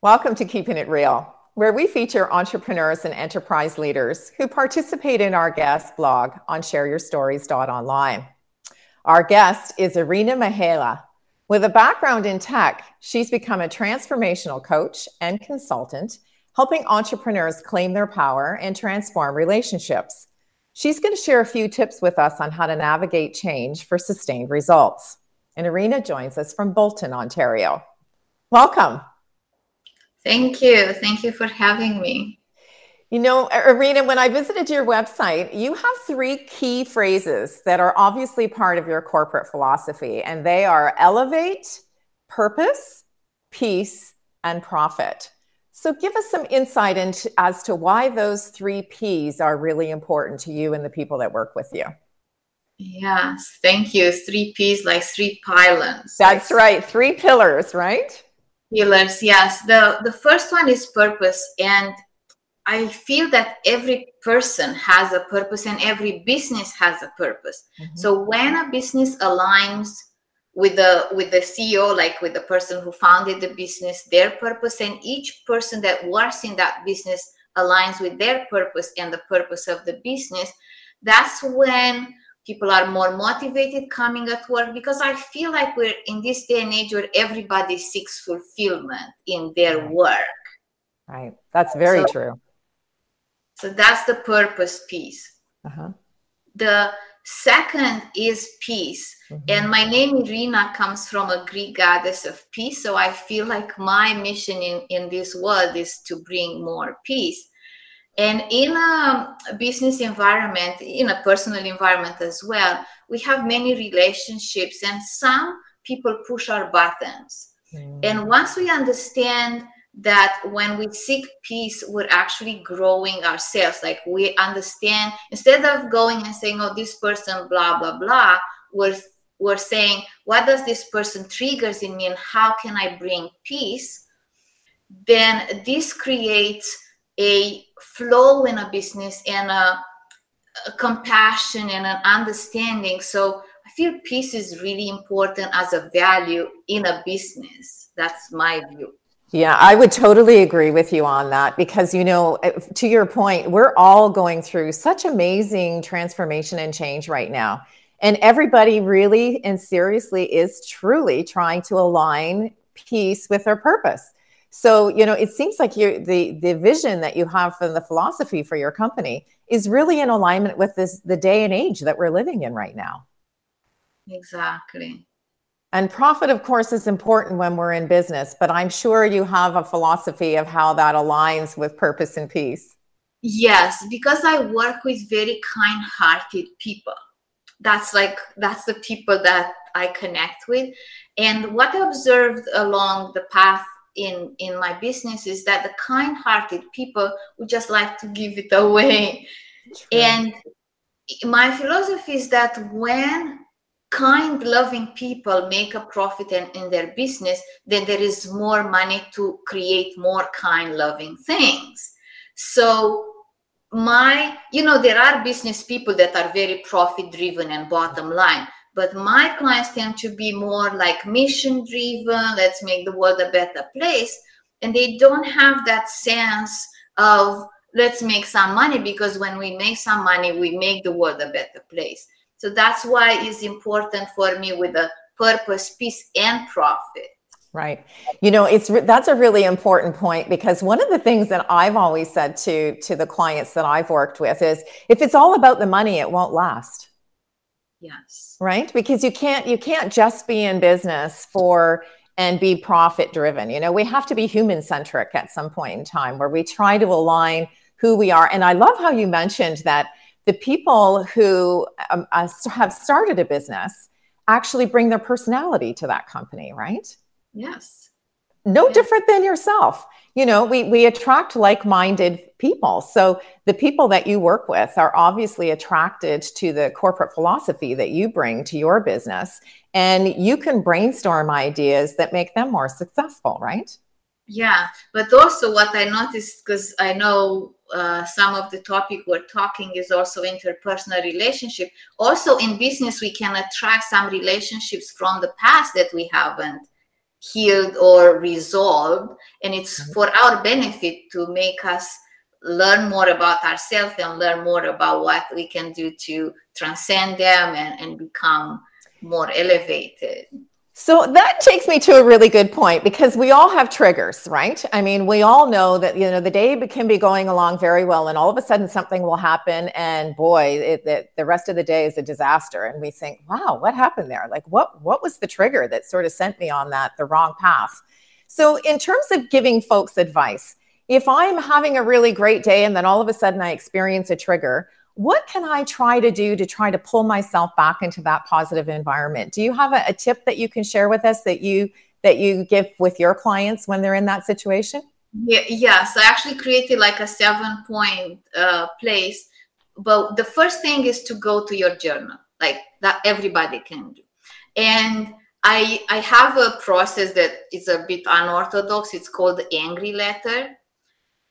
Welcome to Keeping It Real, where we feature entrepreneurs and enterprise leaders who participate in our guest blog on shareyourstories.online. Our guest is Irina Mihaela. With a background in tech, she's become a transformational coach and consultant, helping entrepreneurs claim their power and transform relationships. She's going to share a few tips with us on how to navigate change for sustained results. And Irina joins us from Bolton, Ontario. Welcome. Thank you. Thank you for having me. You know, Irina, when I visited your website, you have three key phrases that are obviously part of your corporate philosophy, and they are elevate, purpose, peace, and profit. So, give us some insight into as to why those three P's are really important to you and the people that work with you. Yes, thank you. Three P's, like three pylons. That's right. Three pillars, right? Pillars yes the the first one is purpose and i feel that every person has a purpose and every business has a purpose mm-hmm. so when a business aligns with the with the ceo like with the person who founded the business their purpose and each person that works in that business aligns with their purpose and the purpose of the business that's when people are more motivated coming at work because i feel like we're in this day and age where everybody seeks fulfillment in their work. Right. That's very so, true. So that's the purpose piece. Uh-huh. the second is peace. Mm-hmm. and my name irina comes from a greek goddess of peace. So i feel like my mission in, in this world is to bring more peace and in a business environment, in a personal environment as well, we have many relationships, and some people push our buttons. Mm. And once we understand that when we seek peace, we're actually growing ourselves. Like we understand, instead of going and saying, oh, this person, blah, blah, blah, we're, we're saying, what does this person triggers in me and how can I bring peace? Then this creates a flow in a business and a, a compassion and an understanding. So I feel peace is really important as a value in a business. That's my view. Yeah, I would totally agree with you on that because, you know, eh, to your point, we're all going through such amazing transformation and change right now. And everybody really and seriously is truly trying to align peace with their purpose. So, you know, it seems like you the the vision that you have for the philosophy for your company is really in alignment with this the day and age that we're living in right now. Exactly. And profit, of course, is important when we're in business, but I'm sure you have a philosophy of how that aligns with purpose and peace. Yes, because I work with very kind hearted people. That's like, that's the people that I connect with. And what I observed along the path in in my business is that the kind-hearted people would just like to give it away. And my philosophy is that when kind loving people make a profit in, in their business then there is more money to create more kind loving things. So my you know there are business people that are very profit driven and bottom line but my clients tend to be more like mission driven let's make the world a better place. And they don't have that sense of let's make some money because when we make some money we make the world a better place. So that's why it's important for me with the purpose peace and profit. Right. You know, it's that's a really important point because one of the things that I've always said to to the clients that I've worked with is if it's all about the money, it won't last yes. Right? Because you can't you can't just be in business for and be profit driven you know? We have to be human centric at some point in time where we try to align who we are. And i love how you mentioned that the people who um, uh, have started a business actually bring their personality to that company right? Yes no different than yourself. You know we we attract like-minded people. So the people that you work with are obviously attracted to the corporate philosophy that you bring to your business. And you can brainstorm ideas that make them more successful right? Yeah but also what i noticed because i know uh, some of the topic we're talking is also interpersonal relationship. Also in business we can attract some relationships from the past that we haven't healed or resolved and it's mm-hmm. for our benefit to make us learn more about ourselves and learn more about what we can do to transcend them and, and become more elevated so that takes me to a really good point because we all have triggers, right? I mean, we all know that you know the day can be going along very well, and all of a sudden something will happen, and boy, it, it, the rest of the day is a disaster. And we think, "Wow, what happened there? Like, what what was the trigger that sort of sent me on that the wrong path?" So, in terms of giving folks advice, if I'm having a really great day and then all of a sudden I experience a trigger, what can I try to do to try to pull myself back into that positive environment? Do you have a, a tip that you can share with us that you that you give with your clients when they're in that situation? Yeah, yes, I actually created like a seven point uh, place. But the first thing is to go to your journal, like that everybody can do. And I I have a process that is a bit unorthodox. It's called the angry letter.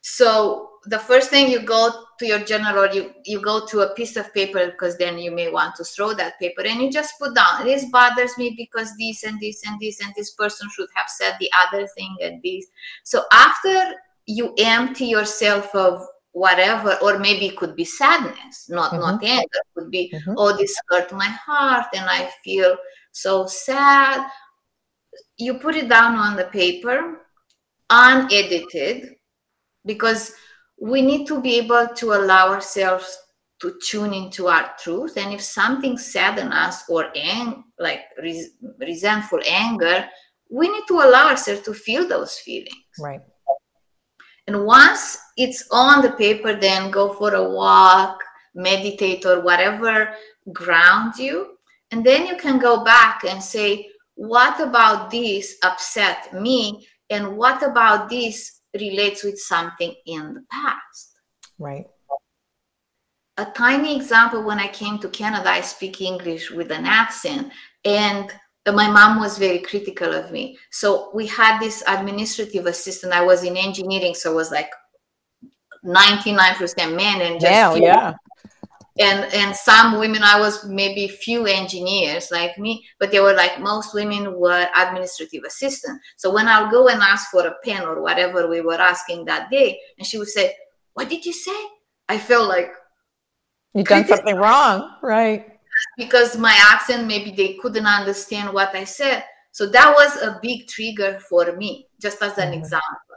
So the first thing you go to your journal or you you go to a piece of paper because then you may want to throw that paper and you just put down this bothers me because this and this and this and this person should have said the other thing and this so after you empty yourself of whatever or maybe it could be sadness not mm-hmm. not anger it could be mm-hmm. oh this hurt my heart and i feel so sad you put it down on the paper unedited because we need to be able to allow ourselves to tune into our truth. And if something saddens us or ang- like res- resentful anger we need to allow ourselves to feel those feelings. Right. And once it's on the paper then go for a walk meditate or whatever ground you. And then you can go back and say what about this upset me? And what about this relates with something in the past. Right. A tiny example when I came to Canada, I speak English with an accent, and uh, my mom was very critical of me. So we had this administrative assistant. I was in engineering, so it was like 99% men and just yeah, yeah and and some women i was maybe few engineers like me but they were like most women were administrative assistant. So when i'll go and ask for a pen or whatever we were asking that day and she would say what did you say? I felt like you done something wrong right. Because my accent maybe they couldn't understand what i said. So that was a big trigger for me just as an mm-hmm. example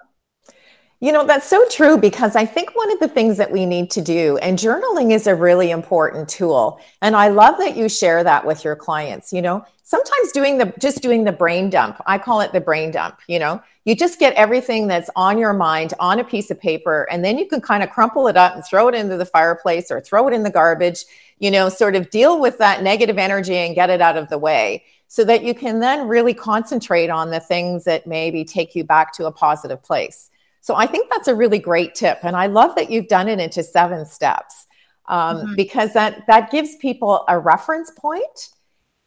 you know, that's so true because I think one of the things that we need to do, and journaling is a really important tool. And I love that you share that with your clients. You know, sometimes doing the just doing the brain dump, I call it the brain dump, you know, you just get everything that's on your mind on a piece of paper, and then you can kind of crumple it up and throw it into the fireplace or throw it in the garbage, you know, sort of deal with that negative energy and get it out of the way so that you can then really concentrate on the things that maybe take you back to a positive place. So I think that's a really great tip. And I love that you've done it into seven steps um, mm-hmm. because that, that gives people a reference point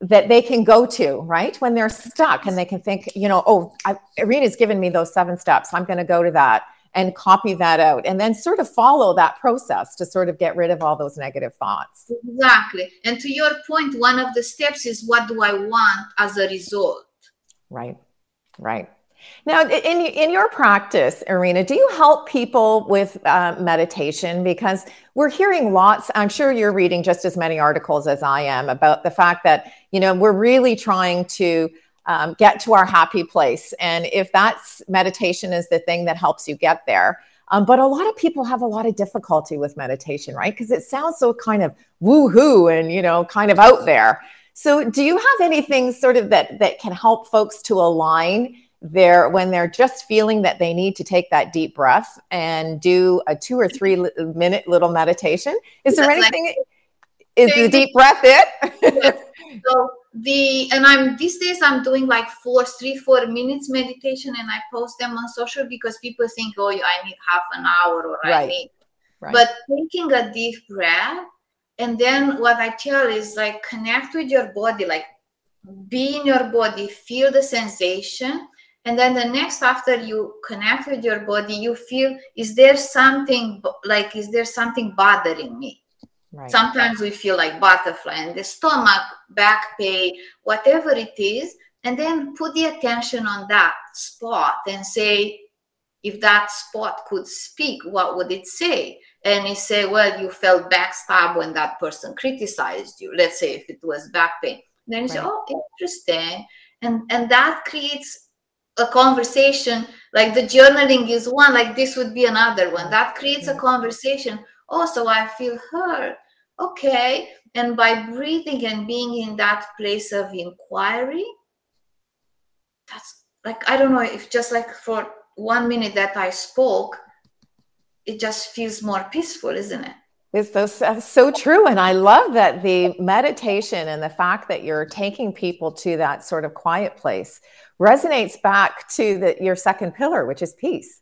that they can go to, right? When they're stuck and they can think, you know, oh, I, Irina's given me those seven steps. I'm going to go to that and copy that out and then sort of follow that process to sort of get rid of all those negative thoughts. Exactly. And to your point, one of the steps is what do I want as a result? Right, right. Now, in, in your practice, Irina, do you help people with uh, meditation? Because we're hearing lots, I'm sure you're reading just as many articles as I am about the fact that, you know, we're really trying to um, get to our happy place. And if that's meditation is the thing that helps you get there. Um, but a lot of people have a lot of difficulty with meditation, right? Because it sounds so kind of woo-hoo and, you know, kind of out there. So do you have anything sort of that that can help folks to align they're when they're just feeling that they need to take that deep breath and do a two or three minute little meditation is there anything is the deep breath it? So the and i'm these days i'm doing like four three four minutes meditation and i post them on social because people think oh i need half an hour or right. i need. Right. but taking a deep breath and then what i tell is like connect with your body like be in your body feel the sensation and then the next after you connect with your body you feel is there something like is there something bothering me right. sometimes we feel like butterfly in the stomach back pain whatever it is and then put the attention on that spot and say if that spot could speak what would it say and you say well you felt backstab when that person criticized you let's say if it was back pain then you right. say oh interesting and and that creates a conversation like the journaling is one like this would be another one. That creates a mm-hmm. conversation. Oh i feel hurt okay. And by breathing and being in that place of inquiry that's like i don't know if just like for one minute that i spoke it just feels more peaceful isn't it it's so, so true. And I love that the meditation and the fact that you're taking people to that sort of quiet place resonates back to the, your second pillar, which is peace.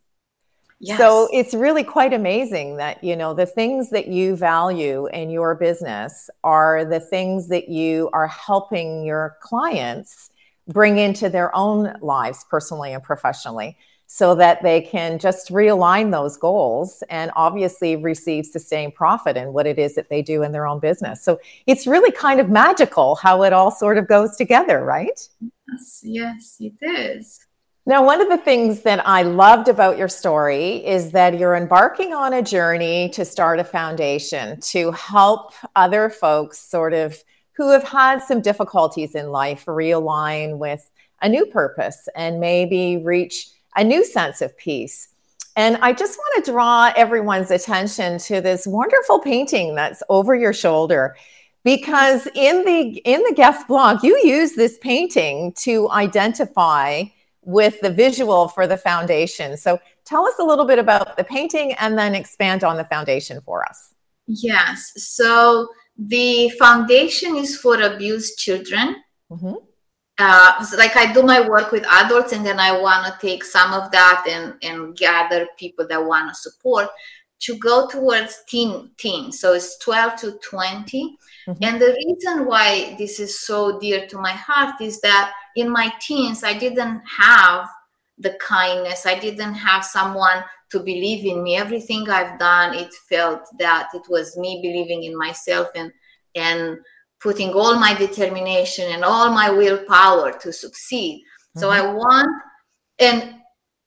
Yes. So it's really quite amazing that, you know, the things that you value in your business are the things that you are helping your clients bring into their own lives, personally and professionally, so that they can just realign those goals and obviously receive sustained profit in what it is that they do in their own business. So it's really kind of magical how it all sort of goes together, right? Yes, yes, it is. Now, one of the things that I loved about your story is that you're embarking on a journey to start a foundation to help other folks sort of who have had some difficulties in life realign with a new purpose and maybe reach a new sense of peace. And I just want to draw everyone's attention to this wonderful painting that's over your shoulder because in the in the guest blog you use this painting to identify with the visual for the foundation. So tell us a little bit about the painting and then expand on the foundation for us. Yes. So the foundation is for abused children. Mm-hmm. Uh, so like I do my work with adults, and then I want to take some of that and and gather people that want to support to go towards teen teens. So it's 12 to 20. Mm-hmm. And the reason why this is so dear to my heart is that in my teens, I didn't have the kindness. I didn't have someone to believe in me. Everything I've done, it felt that it was me believing in myself and and putting all my determination and all my willpower to succeed. Mm-hmm. So I want and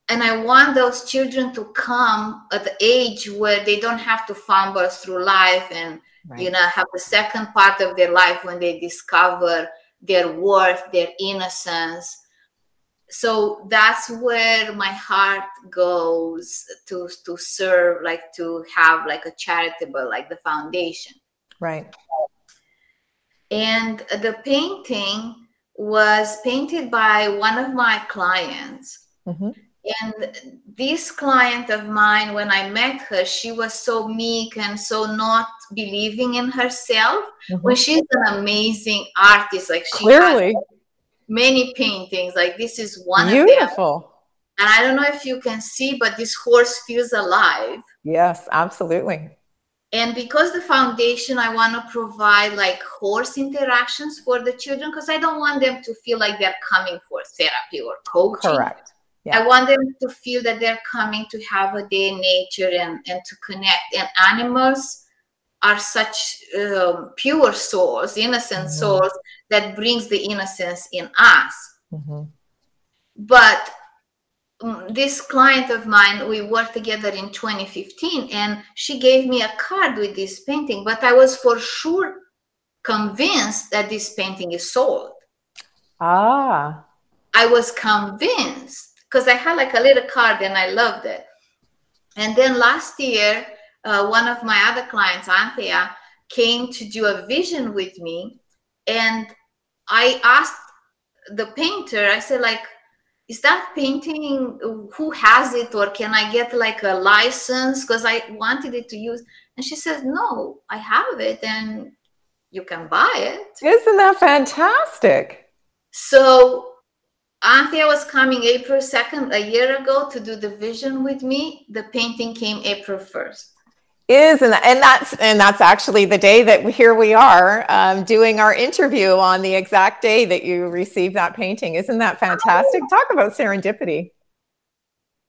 and I want those children to come at the age where they don't have to fumble through life and right. you know have the second part of their life when they discover their worth, their innocence. So that's where my heart goes to to serve, like to have like a charitable, like the foundation. Right. And the painting was painted by one of my clients. Mm-hmm. And this client of mine, when I met her, she was so meek and so not believing in herself. Mm-hmm. When she's an amazing artist, like she clearly many paintings. Like this is one beautiful. And I don't know if you can see, but this horse feels alive. Yes, absolutely. And because the foundation, I want to provide like horse interactions for the children because I don't want them to feel like they're coming for therapy or coaching. Correct yeah. I want them to feel that they're coming to have a day in nature and, and to connect. And animals are such um, pure souls, innocent mm-hmm. souls that brings the innocence in us. Mm-hmm. But this client of mine, we worked together in 2015, and she gave me a card with this painting. But I was for sure convinced that this painting is sold. Ah. I was convinced because I had like a little card and I loved it. And then last year, uh, one of my other clients, Anthea, came to do a vision with me. And I asked the painter, I said, like, is that painting who has it or can i get like a license because i wanted it to use and she says no i have it and you can buy it isn't that fantastic so Anthea was coming April 2nd, a year ago, to do the vision with me. The painting came April 1st. Is and, and that's and that's actually the day that here we are um, doing our interview on the exact day that you received that painting. Isn't that fantastic? Talk about serendipity.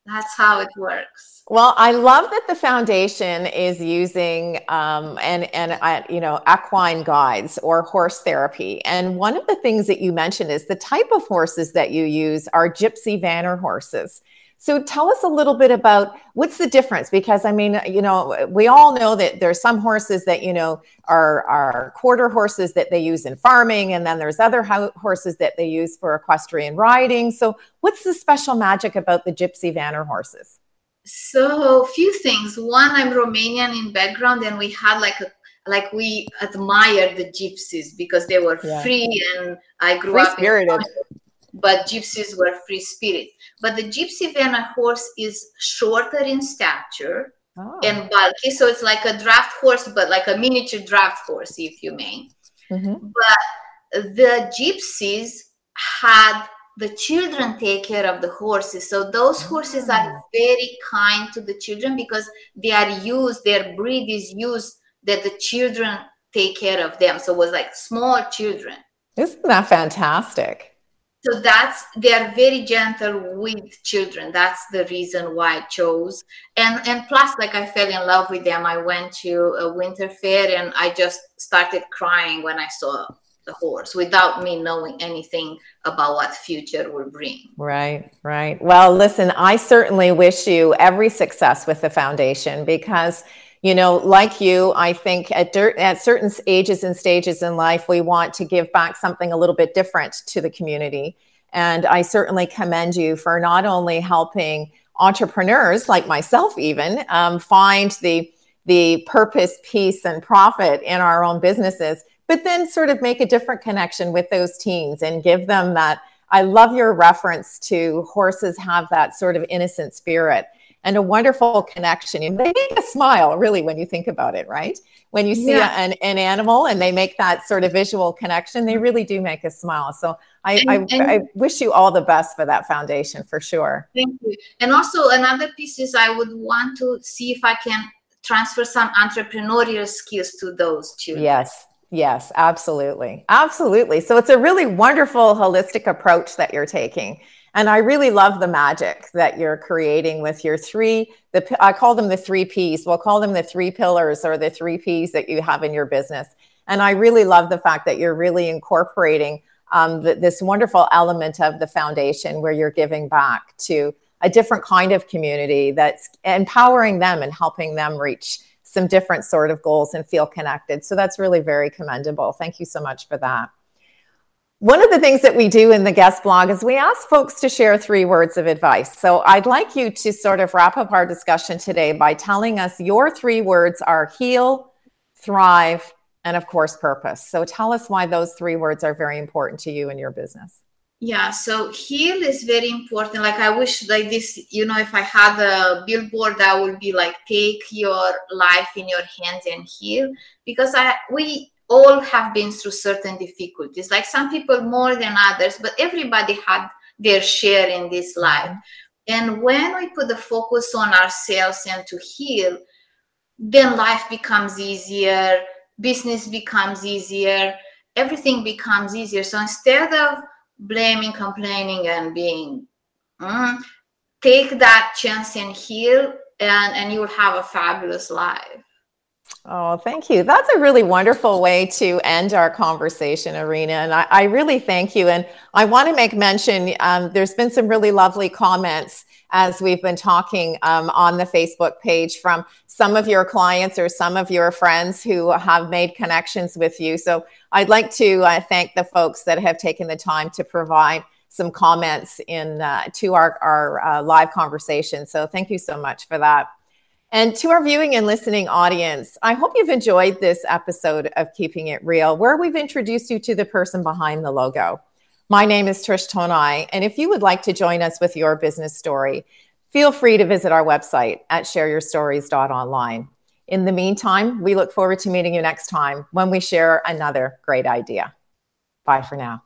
that's how it works. Well, I love that the foundation is using um, and and uh, you know equine guides or horse therapy. And one of the things that you mentioned is the type of horses that you use are gypsy vanner horses. So tell us a little bit about what's the difference because I mean, you know, we all know that there's some horses that you know are are quarter horses that they use in farming and then there's other ho- horses that they use for equestrian riding. So what's the special magic about the gypsy vanner horses? So, a few things. One, I'm Romanian in background and we had like a like we admired the gypsies because they were yeah. free and I grew free up spirited. In- but gypsies were free spirit. But the gypsy vanner horse is shorter in stature oh. and bulky, so it's like a draft horse, but like a miniature draft horse, if you may. Mm-hmm. But the gypsies had the children take care of the horses. So those horses are very kind to the children because they are used, their breed is used that the children take care of them. So it was like small children. Isn't that fantastic? So that's they are very gentle with children. That's the reason why i chose. And and plus like i fell in love with them. I went to a winter fair and i just started crying when i saw the horse without me knowing anything about what future will bring. Right right. Well listen i certainly wish you every success with the foundation because you know like you i think at, at certain ages and stages in life we want to give back something a little bit different to the community. And i certainly commend you for not only helping entrepreneurs like myself even um, find the the purpose peace and profit in our own businesses but then sort of make a different connection with those teens and give them that i love your reference to horses have that sort of innocent spirit and a wonderful connection. And they make a smile, really, when you think about it, right? When you see yeah. an, an animal and they make that sort of visual connection, they really do make a smile. So I, and, I, and, I, wish you all the best for that foundation for sure. Thank you. And also, another piece is I would want to see if I can transfer some entrepreneurial skills to those children. Yes, Yes, absolutely. Absolutely. So it's a really wonderful holistic approach that you're taking. And I really love the magic that you're creating with your three, the, I call them the three P's. We'll call them the three pillars or the three P's that you have in your business. And I really love the fact that you're really incorporating um, the, this wonderful element of the foundation where you're giving back to a different kind of community that's empowering them and helping them reach some different sort of goals and feel connected. So that's really very commendable. Thank you so much for that. One of the things that we do in the guest blog is we ask folks to share three words of advice. So I'd like you to sort of wrap up our discussion today by telling us your three words are heal, thrive, and of course, purpose. So tell us why those three words are very important to you in your business. Yeah, so heal is very important. Like I wish like this, you know, if I had a billboard that would be like take your life in your hands and heal because I we all have been through certain difficulties like some people more than others but everybody had their share in this life. And when we put the focus on ourselves and to heal then life becomes easier business becomes easier everything becomes easier. So instead of blaming complaining and being mm, take that chance and heal and and you will have a fabulous life Oh, thank you. That's a really wonderful way to end our conversation, Irina. And I, I really thank you. And I want to make mention um, there's been some really lovely comments as we've been talking um, on the Facebook page from some of your clients or some of your friends who have made connections with you. So I'd like to uh, thank the folks that have taken the time to provide some comments in uh, to our, our uh, live conversation. So thank you so much for that. And to our viewing and listening audience, I hope you've enjoyed this episode of Keeping It Real, where we've introduced you to the person behind the logo. My name is Trish Tonai, and if you would like to join us with your business story, feel free to visit our website at shareyourstories.online. In the meantime, we look forward to meeting you next time when we share another great idea. Bye for now.